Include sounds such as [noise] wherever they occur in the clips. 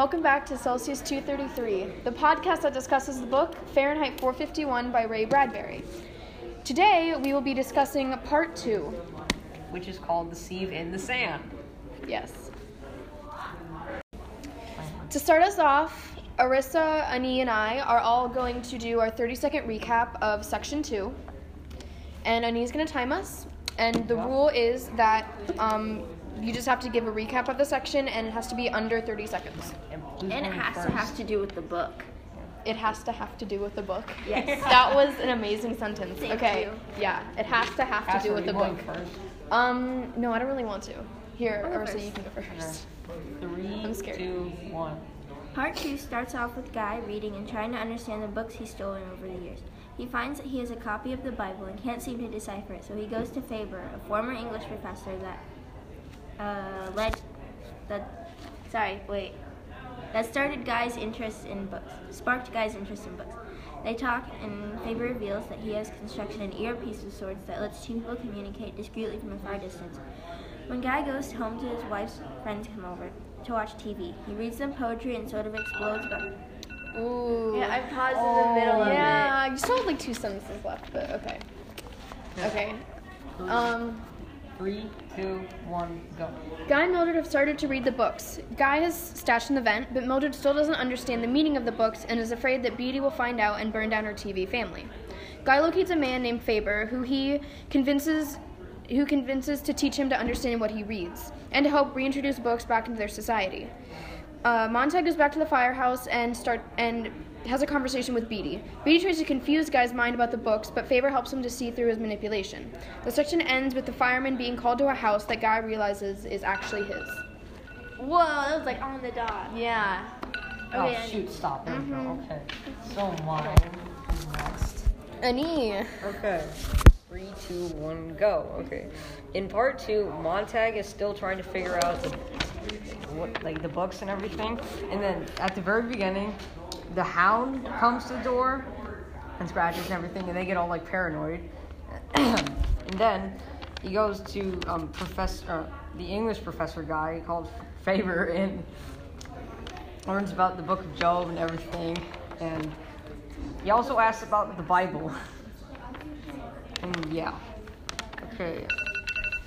welcome back to Celsius 233, the podcast that discusses the book Fahrenheit 451 by Ray Bradbury. Today, we will be discussing part two. which is called The Sieve in the Sand. Yes. To start us off, Arissa, Ani, and I are all going to do our 30 second recap of section two. And Ani's going to time us. And the rule is that um, you just have to give a recap of the section and it has to be under 30 seconds. And, it has to have to do with the book. It has to have to do with the book. Yes. [laughs] that was an amazing sentence. Thank okay. you. Yeah, it has to have to Cassie, do with the book. First? Um, no, I don't really want to. Here, I'll go Ursa, first. you can go first. Three, I'm scared. two, one. Part 2 starts off with Guy reading and trying to understand the books he's stolen over the years. He finds that he has a copy of the Bible and can't seem to decipher it, so he goes to Faber, a former English professor that uh, led that sorry, wait. That started Guy's interest in books. Sparked Guy's interest in books. They talk and Faber reveals that he has constructed an earpiece of sorts that lets two people communicate discreetly from a far distance. When Guy goes home to his wife's friends come over to watch TV, he reads them poetry and sort of explodes about Ooh. Yeah, I paused in the middle of it. Yeah, you still have like two sentences left, but okay. Okay. Um, Three, two, one, go. Guy and Mildred have started to read the books. Guy has stashed in the vent, but Mildred still doesn't understand the meaning of the books and is afraid that Beatty will find out and burn down her TV family. Guy locates a man named Faber who he convinces who convinces to teach him to understand what he reads and to help reintroduce books back into their society. Uh, Montag goes back to the firehouse and start and has a conversation with Beatty. Beatty tries to confuse Guy's mind about the books, but Faber helps him to see through his manipulation. The section ends with the fireman being called to a house that Guy realizes is actually his. Whoa, that was like on the dot. Yeah. Oh, Okay, and- shoot, stop. There we go. Mhm. Okay. So mine is next. Ani. Okay. Three, two, one, go. Okay. In part two, Montag is still trying to figure out the what like the books and everything. And then at the very beginning, the hound comes to the door and scratches and everything, and they get all like paranoid. [clears throat] and then he goes to um, professor, uh, the English professor guy called Faber, and learns about the book of Job and everything. And he also asks about the Bible. [laughs] And yeah. Okay.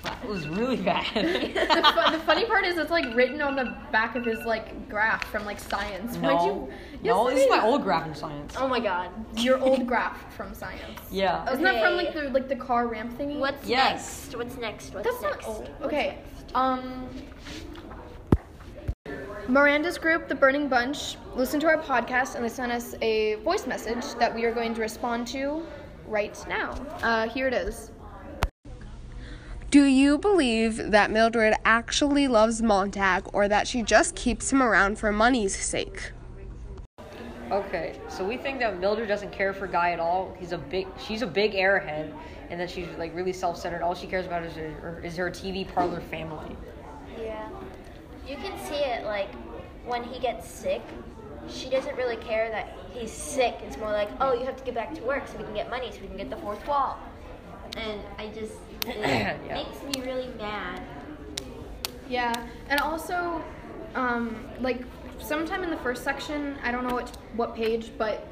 That was really [laughs] bad. [laughs] the, fu- the funny part is it's like written on the back of his like graph from like science. Why'd no. you? no, Yes, this is my old graph in science. Oh my god, your old graph from science. Yeah. Isn't that from like the like the car ramp thingy? What's Yes. next? What's next? What's That's next? not old. Okay. Um. Miranda's group, The Burning Bunch, listened to our podcast and they sent us a voice message that we are going to respond to right now. Uh, here it is. Do you believe that Mildred actually loves Montag or that she just keeps him around for money's sake? Okay, so we think that Mildred doesn't care for Guy at all. He's a big, she's a big airhead, and that she's like really self-centered. All she cares about is her, is her TV parlor family. Yeah. You can see it like when he gets sick. She doesn't really care that he's sick. It's more like, oh, you have to get back to work so we can get money, so we can get the fourth wall. And I just [clears throat] it Yeah. makes me really mad. Yeah, and also, um, like sometime in the first section, I don't know what what page, but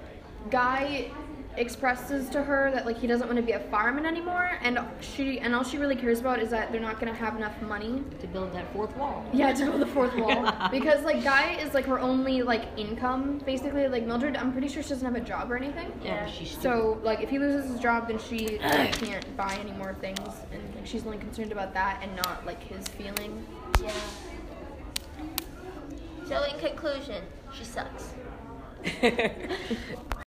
Guy expresses to her that like he doesn't want to be a fireman anymore, and she and all she really cares about is that they're not gonna have enough money. To build that fourth wall. Yeah, to build the fourth wall [laughs] because like Guy is like her only like income basically. Like Mildred, I'm pretty sure she doesn't have a job or anything. Yeah, but she's. So like if he loses his job, then she [clears throat] can't buy any more things, and like, she's only concerned about that and not like his feeling. Yeah. So in conclusion, she sucks. [laughs]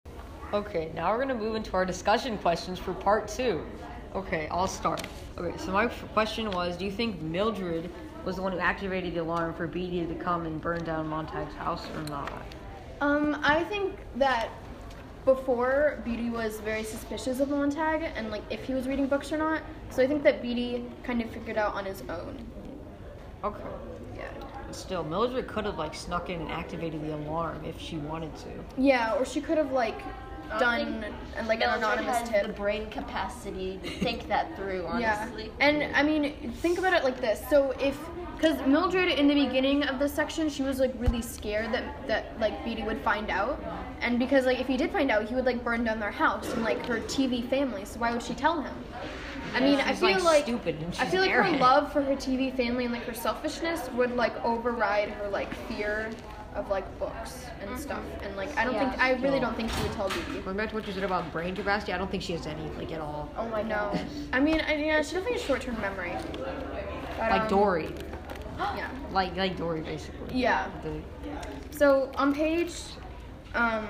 okay, now we're gonna move into our discussion questions for part two. Okay, I'll start. Okay, so my f- question was: Do you think Mildred was the one who activated the alarm for Beatty to come and burn down Montag's house, or not? Um, I think that before Beatty was very suspicious of Montag and like if he was reading books or not. So I think that Beatty kind of figured out on his own. Okay. Yeah. But still, Mildred could have like snuck in and activated the alarm if she wanted to. Yeah, or she could have like done think an like an anonymous has tip. the brain capacity to think that through. Honestly. Yeah. And I mean, think about it like this. So if because Mildred in the beginning of this section, she was like really scared that that like Beatty would find out, and because like if he did find out, he would like burn down their house and like her TV family. So why would she tell him? I mean, I feel like, like, stupid and I feel like her love for her TV family and like her selfishness would like override her like fear of like books and stuff. And like I don't think I really don't think she would tell Beatty. Going back to what you said about brain capacity, I don't think she has any, like, at all. Oh my No. I mean, I, yeah, she definitely has short-term memory. But, Like um, Dory. [gasps] Yeah. Like, like Dory, basically. Yeah. The- So on page um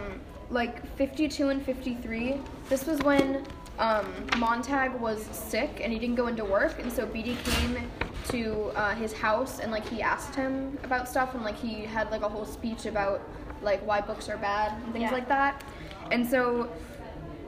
like 52 and 53, this was when um, Montag was sick and he didn't go into work, and so Beatty came to uh, his house and like he asked him about stuff and like he had like a whole speech about like why books are bad and things Yeah. like that. And so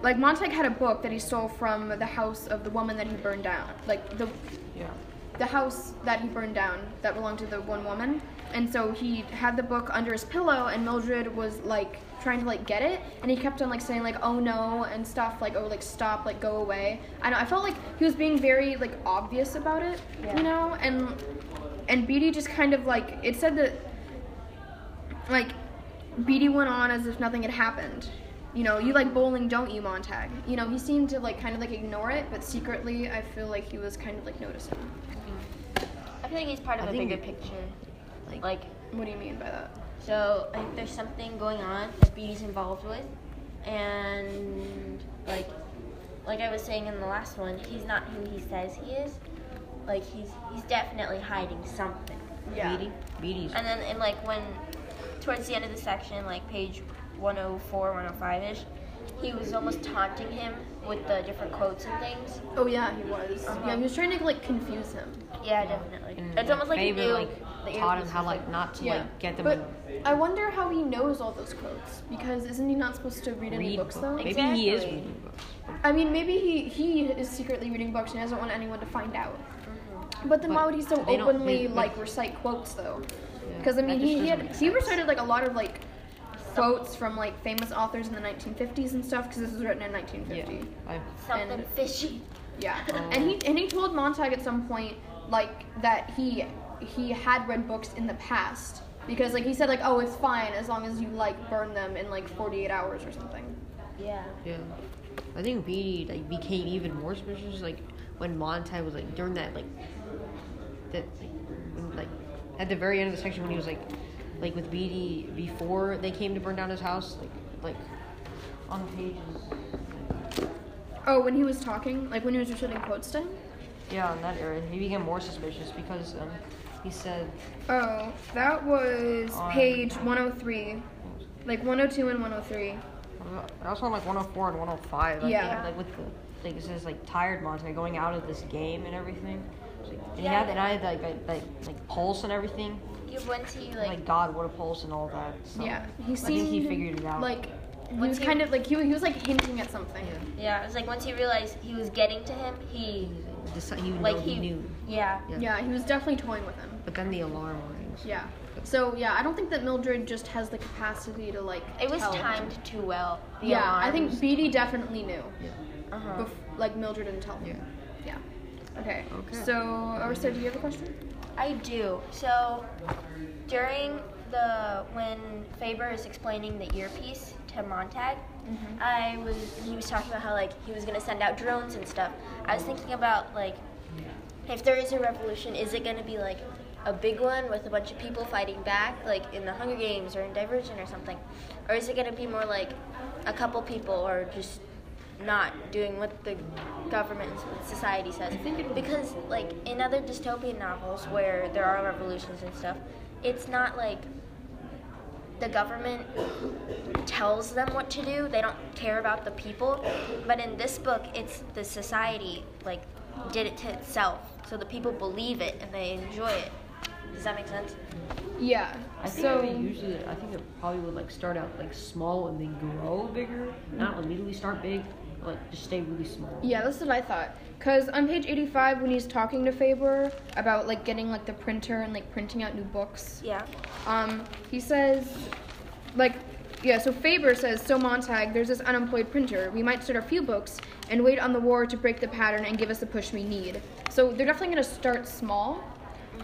like Montag had a book that he stole from the house of the woman that he burned down. Like the yeah. the house that he burned down that belonged to the one woman. And so he had the book under his pillow, and Mildred was like trying to like get it, and he kept on like saying like oh no and stuff like oh like stop like go away. I know I felt like he was being very like obvious about it, you know, and and Beatty just kind of like it said that like Beatty went on as if nothing had happened. You know, you like bowling, don't you, Montag? You know, he seemed to like kind of like ignore it, but secretly, I feel like he was kind of like noticing. I feel like he's part of I a think- bigger picture. Like, What do you mean by that? so I think there's something going on that Beatty's involved with, and like, like I was saying in the last one, he's not who he says he is. Like he's he's definitely hiding something. Yeah. Beatty? Beatty's. And then, and like when towards the end of the section, like page 104, 105 ish, he was almost taunting him with the different quotes and things. Oh yeah, he was. Uh-huh. Yeah, he was trying to like confuse him. Yeah, definitely. And, it's almost like he knew like, taught him earpiece how, like, not to, Yeah, like, get them but in- I wonder how he knows all those quotes because isn't he not supposed to read, any books books. though? Maybe he is reading books. I mean, maybe he he is secretly reading books and doesn't want anyone to find out. But then why would he so don't- openly they- like recite quotes though? Yeah, Because I mean, he, he had he recited like a lot of like quotes from like famous authors in the 1950s and stuff because this was written in 1950. Yeah. I, something and- fishy. Yeah, oh. and he and he told Montag at some point like that he he had read books in the past because like he said like oh it's fine as long as you like burn them in like 48 hours or something. Yeah. yeah. I think Beatty, like, became even more suspicious, like, when Montag was, like, during that, like, that, like, when, like, at the very end of the section when he was, like, like, with Beatty before they came to burn down his house, like, like, on the pages. Oh, when he was talking, like when he was reciting quotes to him. Yeah, in that area, he became more suspicious because um, he said, Oh, that was On- page 103, like 102 and 103. I also on like 104 and 105. Like, Yeah. Like with the, like it says like tired Montag going out of this game and everything. Like- and he Yeah. had, and I had like, like, like, like pulse and everything. You once he Like, like, God, what a pulse and all that. So, Yeah, he I think he figured it out. like he Once was he- kind of like he, was- he was like hinting at something. yeah, it was like once he realized he was getting to him, he he, deci- he, like know, he, he knew. Yeah. Yeah. Yeah, he was definitely toying with him. But then the alarm rings. Yeah. So yeah, I don't think that Mildred just has the capacity to like. It was tell. timed too well. The Yeah, I think alarms. Beatty definitely knew. Uh-huh. Bef- like Mildred didn't tell him. Yeah. Yeah. Okay. Okay. So, Arista, do you have a question? I do. So during the when Faber is explaining the earpiece to Montag, mm-hmm. I was he was talking about how like he was gonna send out drones and stuff. I was thinking about like if there is a revolution, is it gonna be like a big one with a bunch of people fighting back, like in the Hunger Games or in Divergent or something, or is it gonna be more like a couple people or just not doing what the government and society says. because like in other dystopian novels where there are revolutions and stuff, it's not like the government tells them what to do. They don't care about the people. But in this book, it's the society like did it to itself. So the people believe it and they enjoy it. Does that make sense? Yeah. I think so it usually, I think it probably would like start out like small and then grow bigger. Not immediately start big, but like just stay really small. yeah, that's what I thought. Cause on page 85, when he's talking to Faber about like getting like the printer and like printing out new books, Yeah. um, he says, like, yeah. So Faber says, so Montag, there's this unemployed printer. We might start a few books and wait on the war to break the pattern and give us the push we need. So they're definitely gonna start small.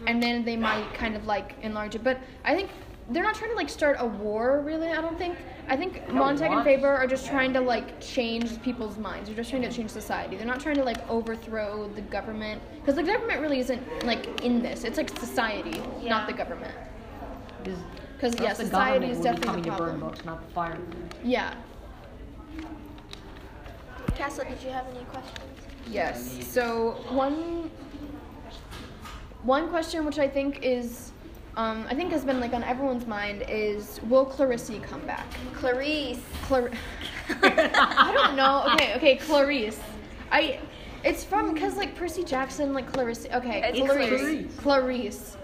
and then they might kind of like enlarge it. But I think they're not trying to like start a war, really. I don't think. I think Montag and want- Faber are just trying to like change people's minds. They're just trying to change society. They're not trying to like overthrow the government because the government really isn't like in this. It's like society, Yeah. not the government. Because Because yeah, the society is definitely coming the to burn problem. books, not the fire. Yeah. Castle, did you have any questions? Yes. So one one question which I think is um, I think has been like on everyone's mind is will Clarisse come back? Clarice. Clar- [laughs] I don't know. Okay, okay, Clarice. I it's from because like Percy Jackson, like Clarisse. Okay, It's Clarice. Clarice.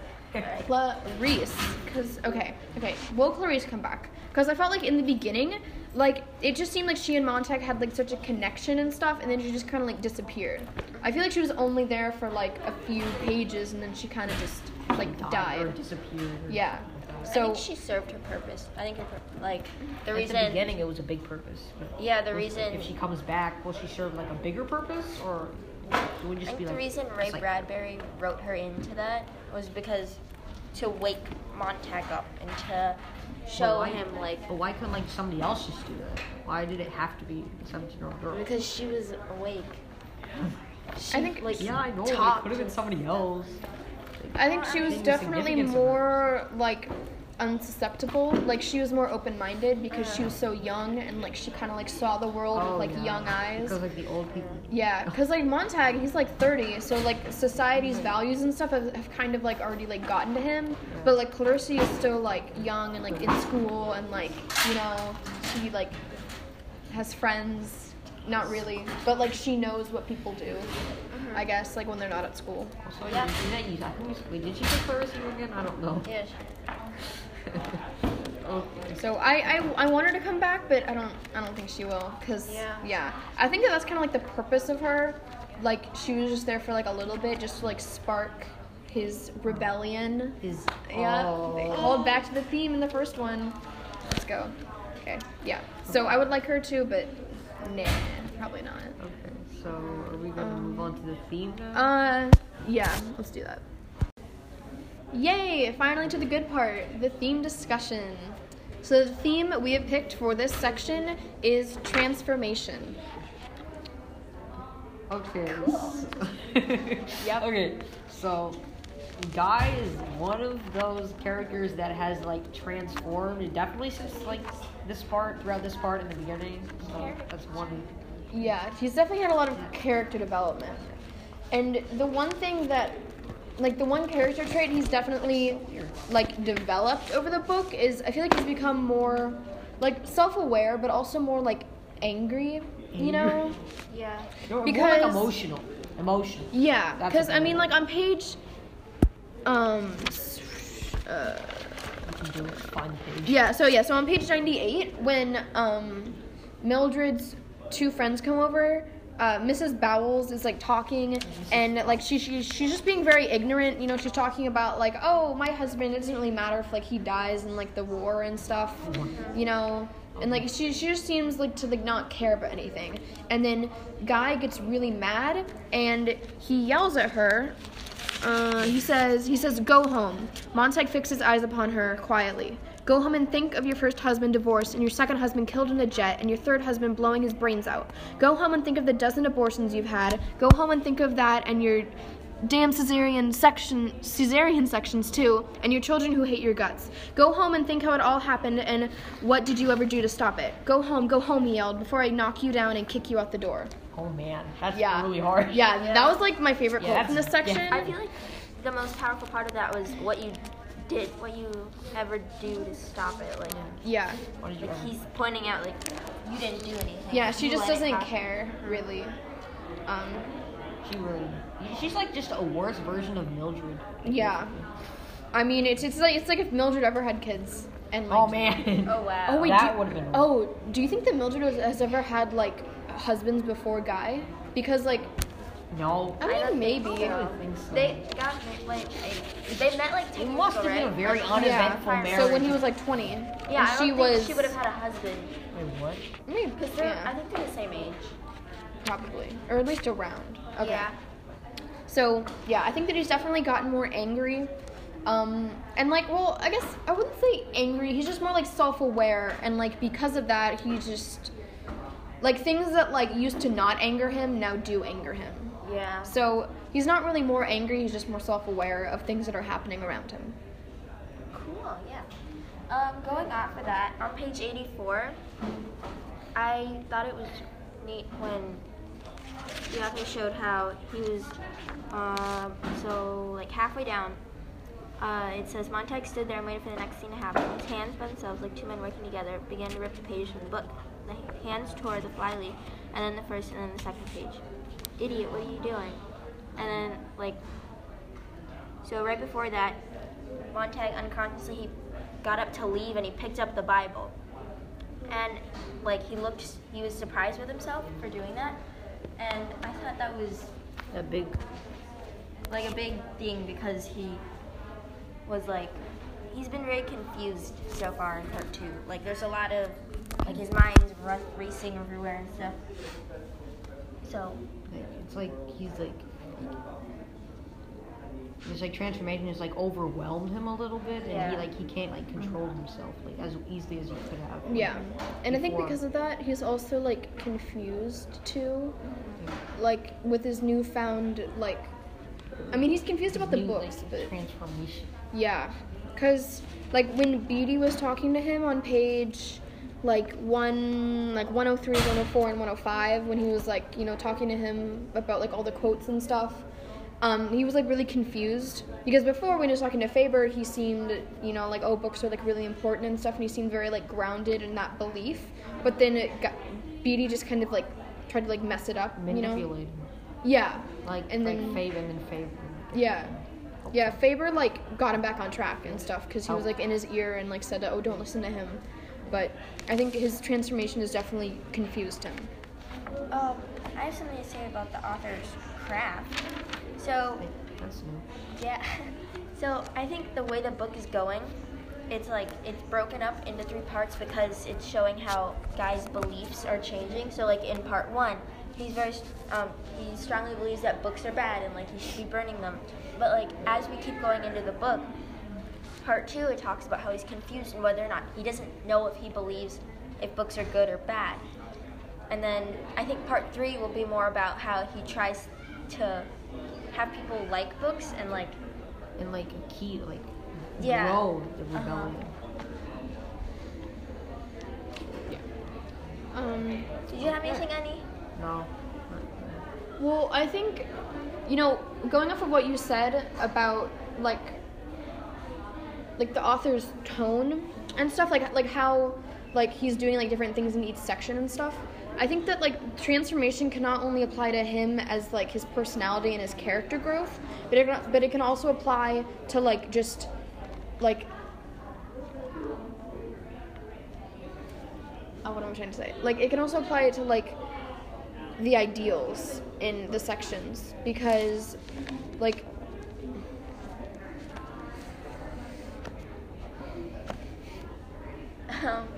Clarice. Because okay, okay. Will Clarice come back? Because I felt like in the beginning, like it just seemed like she and Montag had like such a connection and stuff, and then she just kind of like disappeared. I feel like she was only there for like a few pages, and then she kind of just like Or died. disappeared. or- Yeah. I So think she served her purpose. I think her, pur- like the reason. At reason. the beginning, it was a big purpose. but Yeah, the will- reason- If she comes back, will she serve like a bigger purpose, or it would I just think be the like? reason Ray like- Bradbury wrote her into that was because to wake Montag up and to But show why- him like But why couldn't like somebody else just do that? Why did it have to be a seventeen-year-old girl? because she was awake. [laughs] She, I think- like Yeah, I know. It talked could have been somebody else. I think she was definitely significance of her. more like unsusceptible. Like she was more open-minded because she was so young and like she kind of like saw the world with oh, like Oh, yeah. young eyes. Because like the old people. Yeah, because like Montag, he's like 30, so like society's values and stuff have, have kind of like already like gotten to him. But like Clarisse is still like young and like in school and like you know she like has friends. Not really, but like she knows what people do. I guess like when they're not at school. So Yeah. did, did, that use, I think it was, wait, did she say Clarissa again? I don't know. Yeah, [laughs] okay. So I, I I want her to come back, but I don't I don't think she will, cause Yeah. yeah. I think that that's kind of like the purpose of her. Like she was just there for like a little bit, just to like spark his rebellion. Is Yeah, oh. they called back to the theme in the first one. Let's go. Okay, yeah. So I would like her to, but nah, probably not. Okay, so are we gonna move on to the theme now? Uh, yeah, let's do that. Yay! Finally to the good part, the theme discussion. So the theme we have picked for this section is transformation. Okay. [laughs] Yep. Okay, so Guy is one of those characters that has like transformed definitely since like this part throughout this part in the beginning. So that's one. Yeah, he's definitely had a lot of character development. And the one thing that like the one character trait he's definitely like developed over the book is I feel like he's become more like self-aware but also more like angry, you know? yeah. No, more like Because- emotional. Emotional. Yeah, because I mean, like on page, um, uh, You can do it. Find the page. yeah. So yeah, so on page ninety-eight, when um, Mildred's two friends come over, uh, Mrs. Bowles is like talking, and like she, she she's just being very ignorant. You know, she's talking about like, oh, my husband. It doesn't really matter if like he dies in like the war and stuff. You know. And like she, she just seems like to like not care about anything. And then Guy gets really mad and he yells at her uh, he says, he says, go home. Montag fixed his eyes upon her quietly. Go home and think of your first husband divorced and your second husband killed in a jet and your third husband blowing his brains out. Go home and think of the dozen abortions you've had. Go home and think of that and your damn cesarean section cesarean sections too and your children who hate your guts. Go home and think how it all happened and what did you ever do to stop it. Go home, go home, he yelled, before I knock you down and kick you out the door. Oh man, that's Yeah. really hard. Yeah, that was like my favorite Yeah, quote from this that's- yeah. section. I feel like the most powerful part of that was what you did, what you ever do to stop it. Like, yeah. What did you? like he's pointing out like you didn't do anything. Yeah, she You just doesn't care, really. Um, She really. She's like just a worse version of Mildred. yeah. I mean, it's it's like it's like if Mildred ever had kids and like. Oh man. Oh wow. Oh wait. That do, would've been- Oh, do you think that Mildred has, has ever had like husbands before Guy? Because like, No. I mean, don't maybe. think I so. don't think so. They got like they met like two It must ago, have been a very Like, uneventful Yeah. marriage. So when he was like 20. Yeah, and I she don't was. think she would have had a husband. Wait, what? Maybe, Cause they're, I think they're the same age. probably, or at least around. Okay. Yeah. So So yeah, I think that he's definitely gotten more angry. Um, and like, well, I guess I wouldn't say angry. He's just more like self-aware, and like because of that, he just like things that like used to not anger him now do anger him. Yeah. So he's not really more angry. He's just more self-aware of things that are happening around him. Cool, yeah. Um, going off of that, on page 84, I thought it was neat when the author showed how he was, um, so like halfway down, uh, it says Montag stood there and waited for the next scene to happen. His hands by themselves, like two men working together, began to rip the pages from the book. The hands tore the flyleaf, and then the first, and then the second page. Idiot, what are you doing? And then, like, so right before that, Montag unconsciously he got up to leave and he picked up the Bible. And like he looked he was surprised with himself for doing that. And I thought that was A big. like a big thing because he was like he's been very confused so far in part two. Like there's a lot of like his mind's racing everywhere and stuff. So Like, it's like he's like. His like transformation has like overwhelmed him a little bit, and he like he can't like control mm-hmm. himself like as easily as he could have. Yeah, and I think because of that, he's also like confused too, like with his newfound like. I mean, he's confused about the New, books, like, but transformation. yeah, because like when Beatty was talking to him on page like one like 103 104 and 105 when he was like you know talking to him about like all the quotes and stuff um, he was like really confused because before when he was talking to faber he seemed you know like oh books are like really important and stuff and he seemed very like grounded in that belief but then it got Beatty just kind of like tried to like mess it up you know yeah Like And like then- Fabe and then Faber. yeah. Yeah, Faber like got him back on track and stuff because he was like in his ear and like said, "Oh, don't listen to him." But I think his transformation has definitely confused him. um, I have something to say about the author's craft. So. Yeah. [laughs] So I think the way the book is going, it's like it's broken up into three parts because it's showing how Guy's beliefs are changing. So like in part one, he's very um, he strongly believes that books are bad and like he should be burning them. But like as we keep going into the book, part two it talks about how he's confused and whether or not he doesn't know if he believes if books are good or bad. And then I think part three will be more about how he tries to have people like books and like And like a key to like Yeah. grow the Uh-huh. rebellion. Um, Did you have anything, Annie? No. well, I think, you know, going off of what you said about like, like the author's tone and stuff, like like how like he's doing like different things in each section and stuff. I think that like transformation can not only apply to him as like his personality and his character growth, but it can, but it can also apply to like just like oh, what am I trying to say? Like it can also apply to like the ideals in the sections because like Um,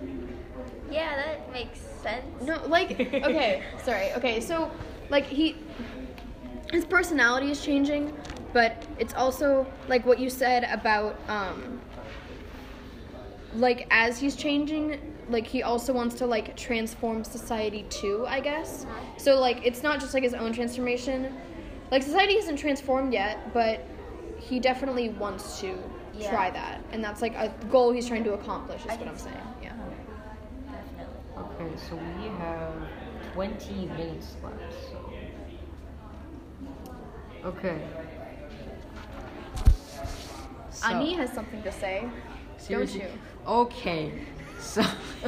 yeah, that makes sense. no like okay [laughs] sorry okay so like he his personality is changing but it's also like what you said about um like as he's changing like he also wants to like transform society too i guess so like it's not just like his own transformation like society isn't transformed yet but he definitely wants to Yeah. try that and that's like a goal he's trying to accomplish is I what i'm saying that. yeah Definitely. Okay, so we have 20 minutes left. So. Okay. So, ani has something to say seriously- you? Okay. So.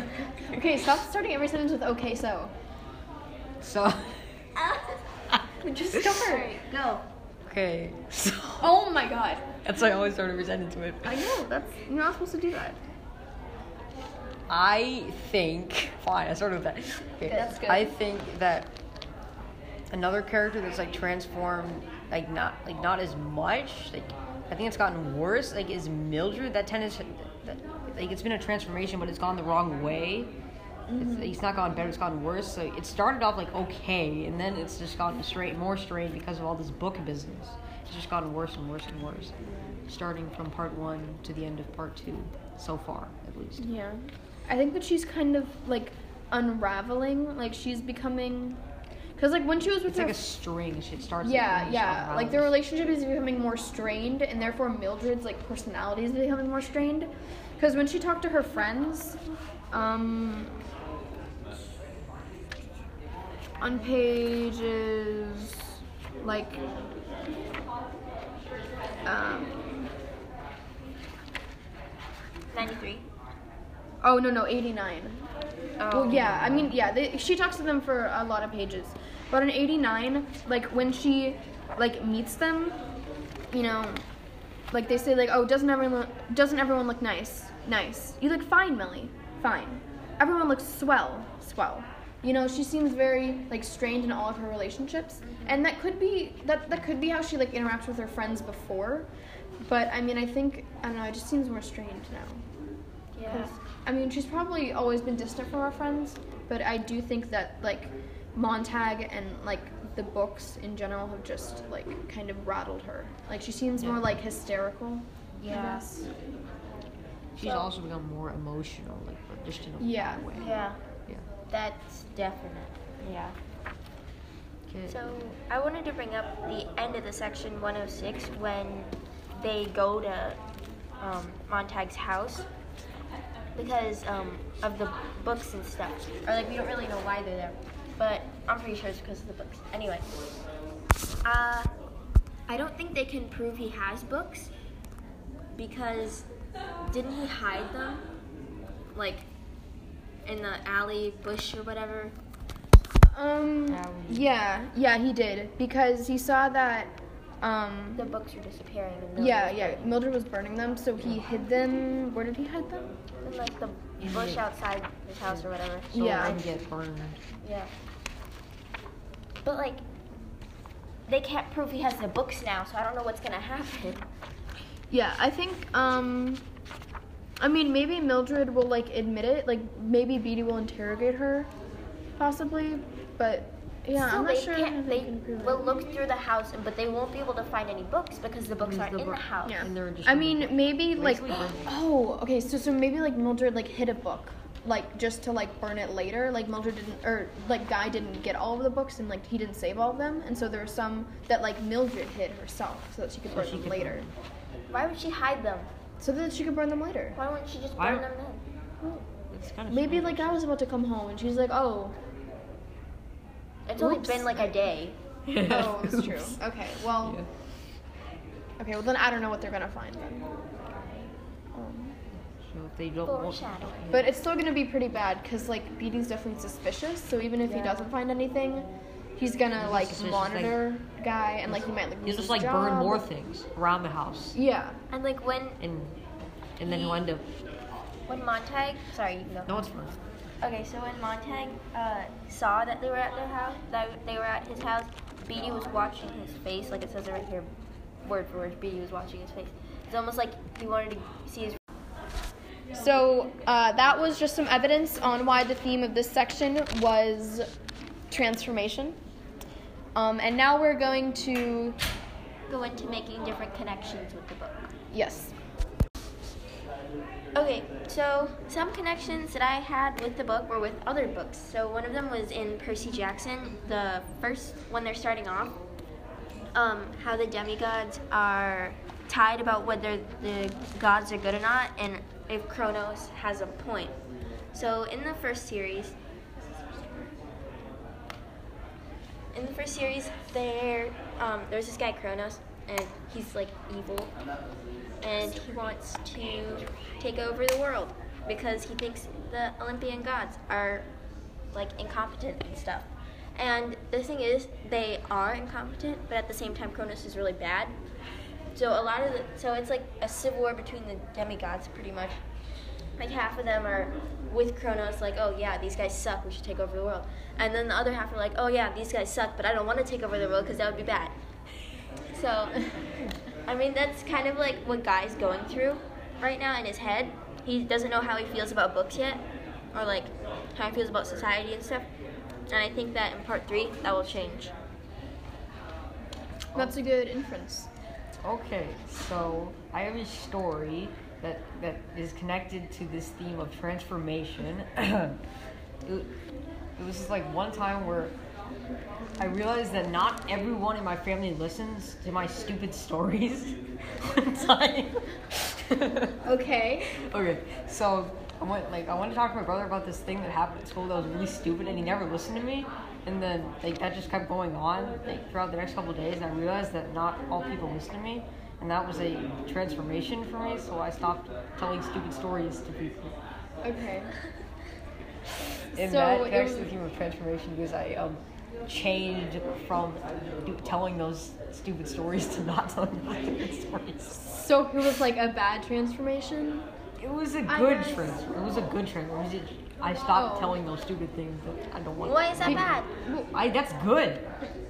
[laughs] okay stop starting every sentence with okay so so. [laughs] [laughs] just start Go. Okay. So. oh my god That's why I always start every sentence with. i know that's you're not supposed to do that I think fine. I started with that. Okay. That's good. I think that another character that's like transformed, like not like not as much. Like I think it's gotten worse. Like is Mildred that to, that, like it's been a transformation, but it's gone the wrong way. It's, mm-hmm. it's not gone better; It's gone worse. So it started off like okay, and then it's just gotten straight more straight because of all this book business. It's just gotten worse and worse and worse, starting from part one to the end of part two, so far at least. Yeah. I think that she's kind of like unraveling. Like she's becoming. Because like when she was with It's her. like a string. she starts. yeah, and yeah. just Like their relationship is becoming more strained, and therefore Mildred's like personality is becoming more strained. Because when she talked to her friends, um, on pages like um, 93. Oh no no 89 Oh. Well, um, yeah, I mean, yeah, they, she talks to them for a lot of pages. But in 89, like, when she, like, meets them, you know, like, they say, like, oh, doesn't everyone, doesn't everyone look nice? Nice. You look fine, Millie. Fine. Everyone looks swell. Swell. You know, she seems very, like, strained in all of her relationships. And that could be, that, that could be how she, like, interacts with her friends before. But, I mean, I think, I don't know, it just seems more strained now. Yeah. 'Cause, I mean, she's probably always been distant from her friends, but I do think that like Montag and like the books in general have just like kind of rattled her. Like she seems more like hysterical. I Yeah. guess. She's also become more emotional, like but just in a Yeah. way. Yeah. Yeah. That's definite. Yeah. Okay. So I wanted to bring up the end of the section 106 when they go to um, Montag's house because um, of the books and stuff. Or like we don't really know why they're there, but I'm pretty sure it's because of the books. Anyway, uh, I don't think they can prove he has books because didn't he hide them like in the alley bush or whatever? Um. We- Yeah. Yeah, he did because he saw that. Um. The books are disappearing. And no Yeah, yeah. finding Mildred was burning them, so he hid them. Where did he hide them? In like the bush outside his house or whatever. so yeah. it wouldn't get burned. Yeah. But like, they can't prove he has the books now, so I don't know what's gonna happen. Yeah, I think um I mean maybe Mildred will like admit it, like maybe Beatty will interrogate her possibly, but yeah, Still, I'm not they sure can't. if They will it. look through the house, but they won't be able to find any books because the books Because aren't the in the house. Yeah. And they're just I gonna- mean maybe like Basically burn it. oh, okay, so so maybe like Mildred like hid a book like just to like burn it later like Mildred didn't or like Guy didn't get all of the books and like he didn't save all of them and so there are some that like Mildred hid herself so that she could So burn she them could later Why would she hide them? so that she could burn them later Why wouldn't she just Why- burn them then? It's kind of maybe like I was about to come home and she's like oh It's only Oops. been like a day. [laughs] Oh, [laughs] that's true. Oops. Okay, well, Yeah. okay, well then I don't know what they're gonna find then. Um, So if they don't. want- Foreshadowing. but it's still gonna be pretty bad because like Beatty's definitely suspicious. So even if he Yeah. doesn't find anything, he's gonna like suspicious, monitor guy and like he might like lose He'll just his like burn job. more things around the house, Yeah. And like when and and then he'll end up. when Montag, sorry, you can go. No, it's fine. Okay, so when Montag uh, saw that they were at their house, that they were at his house, Beatty was watching his face, like it says it right here, word for word. Beatty was watching his face. It's almost like he wanted to see his. So uh, that was just some evidence on why the theme of this section was transformation. Um, and now we're going to Go into making different connections with the book. yes. Okay, so some connections that I had with the book were with other books. So one of them was in Percy Jackson, the first when they're starting off, um, how the demigods are tied about whether the gods are good or not, and if Kronos has a point. So in the first series, in the first series, there um, there's this guy Kronos, and he's like evil, and he wants to take over the world because he thinks the Olympian gods are like incompetent and stuff. And the thing is, they are incompetent, but at the same time, Kronos is really bad. So a lot of the, so it's like a civil war between the demigods, pretty much. Like half of them are with Kronos, like, oh yeah, these guys suck, we should take over the world. And then the other half are like, oh yeah, these guys suck, but I don't want to take over the world because that would be bad. So, [laughs] I mean, that's kind of like what Guy's going through right now in his head. He doesn't know how he feels about books yet. or like how he feels about society and stuff. And I think that in part three, that will change. That's a good inference. Okay, so I have a story that that is connected to this theme of transformation. [coughs] it, it was just like one time where I realized that not everyone in my family listens to my stupid stories. [laughs] time. Okay. okay, so I went like I wanted to talk to my brother about this thing that happened at school that was really stupid, and he never listened to me. And then like that just kept going on like throughout the next couple of days, and I realized that not all people listen to me, and that was a transformation for me. So I stopped telling stupid stories to people. Okay. And So that it connects to was- the theme of transformation because I um changed from telling those stupid stories to not telling [laughs] those stupid stories. So it was like a bad transformation. It was a good guess- trend. It was a good trend. It was a- I stopped Oh. telling those stupid things that I don't want. Why is that Be- bad? I that's good.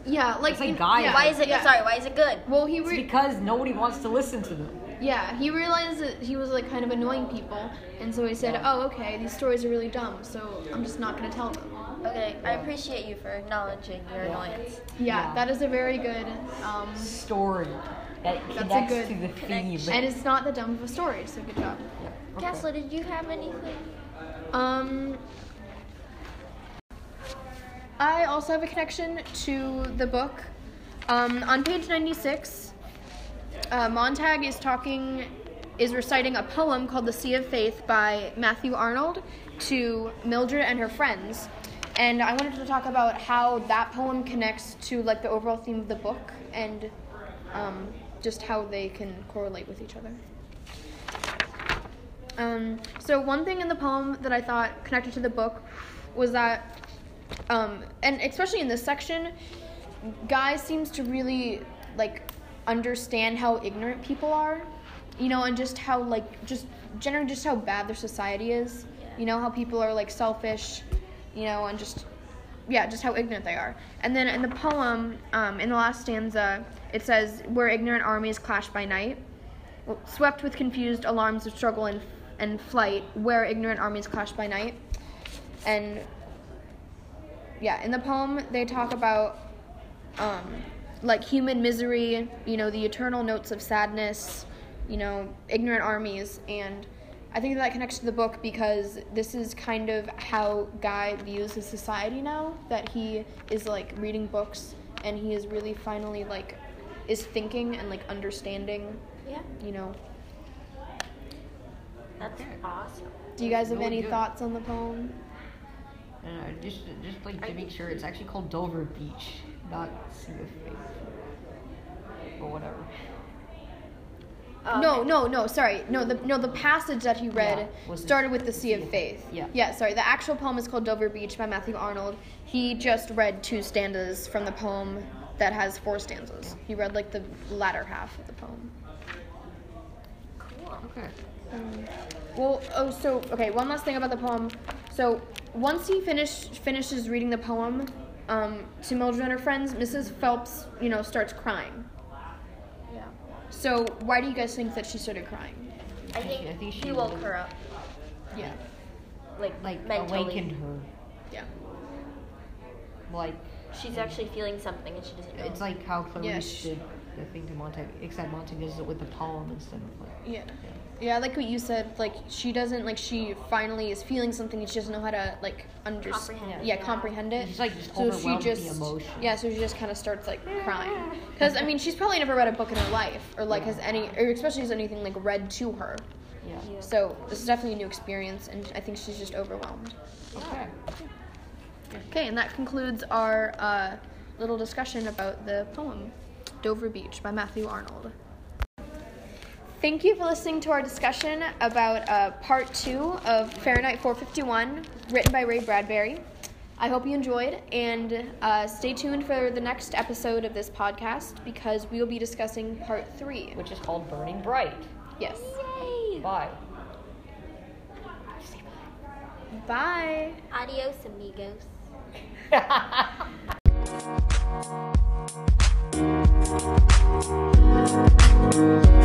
Yeah, like It's like in- Gaia. yeah, Why is it? yeah. Sorry, why is it good? Well, he It's re- because nobody wants to listen to them. Yeah he realized that he was like kind of annoying people, and so he said, "Oh, okay, these stories are really dumb, so I'm just not gonna tell them." Okay, I appreciate you for acknowledging your annoyance. Yeah, Yeah. that is a very good, um, Story that a connects good to the theme. and it's not the dumb of a story. So good job. Okay. Kessler, did you have anything? Um, I also have a connection to the book. Um, on page 96, uh, Montag is talking, is reciting a poem called The Sea of Faith by Matthew Arnold to Mildred and her friends. And I wanted to talk about how that poem connects to like the overall theme of the book and um, just how they can correlate with each other. Um, so one thing in the poem that I thought connected to the book was that, um, and especially in this section, Guy seems to really like understand how ignorant people are, you know, and just how like just generally just how bad their society is. You know how people are like selfish, you know, and just yeah, just how ignorant they are. And then in the poem, um, in the last stanza, it says, "Where ignorant armies clash by night." swept with confused alarms of struggle and, and flight, where ignorant armies clash by night. And yeah, in the poem, they talk about um, like human misery, you know, the eternal notes of sadness, you know, ignorant armies. And I think that connects to the book because this is kind of how Guy views his society now, that he is like reading books and he is really finally like is thinking and like understanding Yeah, you know. that's awesome. Do you guys have Really any good. thoughts on the poem? Uh, just, just like to make sure it's actually called Dover Beach, not Sea of Faith, or whatever. Oh, no, no, no. Sorry, no. The no the passage that he read Yeah, started with the Sea of Faith. Yeah. Yeah. Sorry. The actual poem is called Dover Beach by Matthew Arnold. He just read two stanzas from the poem that has four stanzas. He read like the latter half of the poem. Cool. Okay. Um, well, oh, so okay. One last thing about the poem. So once he finished finishes reading the poem um, to Mildred and her friends, Mrs. Phelps, you know, starts crying. Yeah. So why do you guys think that she started crying? I think, I think she he woke her up, Yeah. like Like mentally. awakened her. Yeah. Like She's actually feeling something and she doesn't know. it's like how Clarice Yeah, she- did the thing to Montag, except Montag does it with the poem instead of like. Yeah. Yeah, like what you said, like she doesn't like she finally is feeling something and she doesn't know how to like understand. Comprehend it, Yeah, yeah. comprehend it. She's, like, just so she overwhelmed with the just emotion. yeah, so she just kind of starts like crying because I mean she's probably never read a book in her life or like has any or especially has anything like read to her. Yeah. So this is definitely a new experience and I think she's just overwhelmed. Okay. Okay, and that concludes our uh, little discussion about the poem Dover Beach by Matthew Arnold. Thank you for listening to our discussion about uh, part two of Fahrenheit 451, written by Ray Bradbury. I hope you enjoyed, and uh, stay tuned for the next episode of this podcast because we will be discussing part three. Which is called Burning Bright. Yes. Yay! Bye. Bye. Adios, amigos. Bye. [laughs]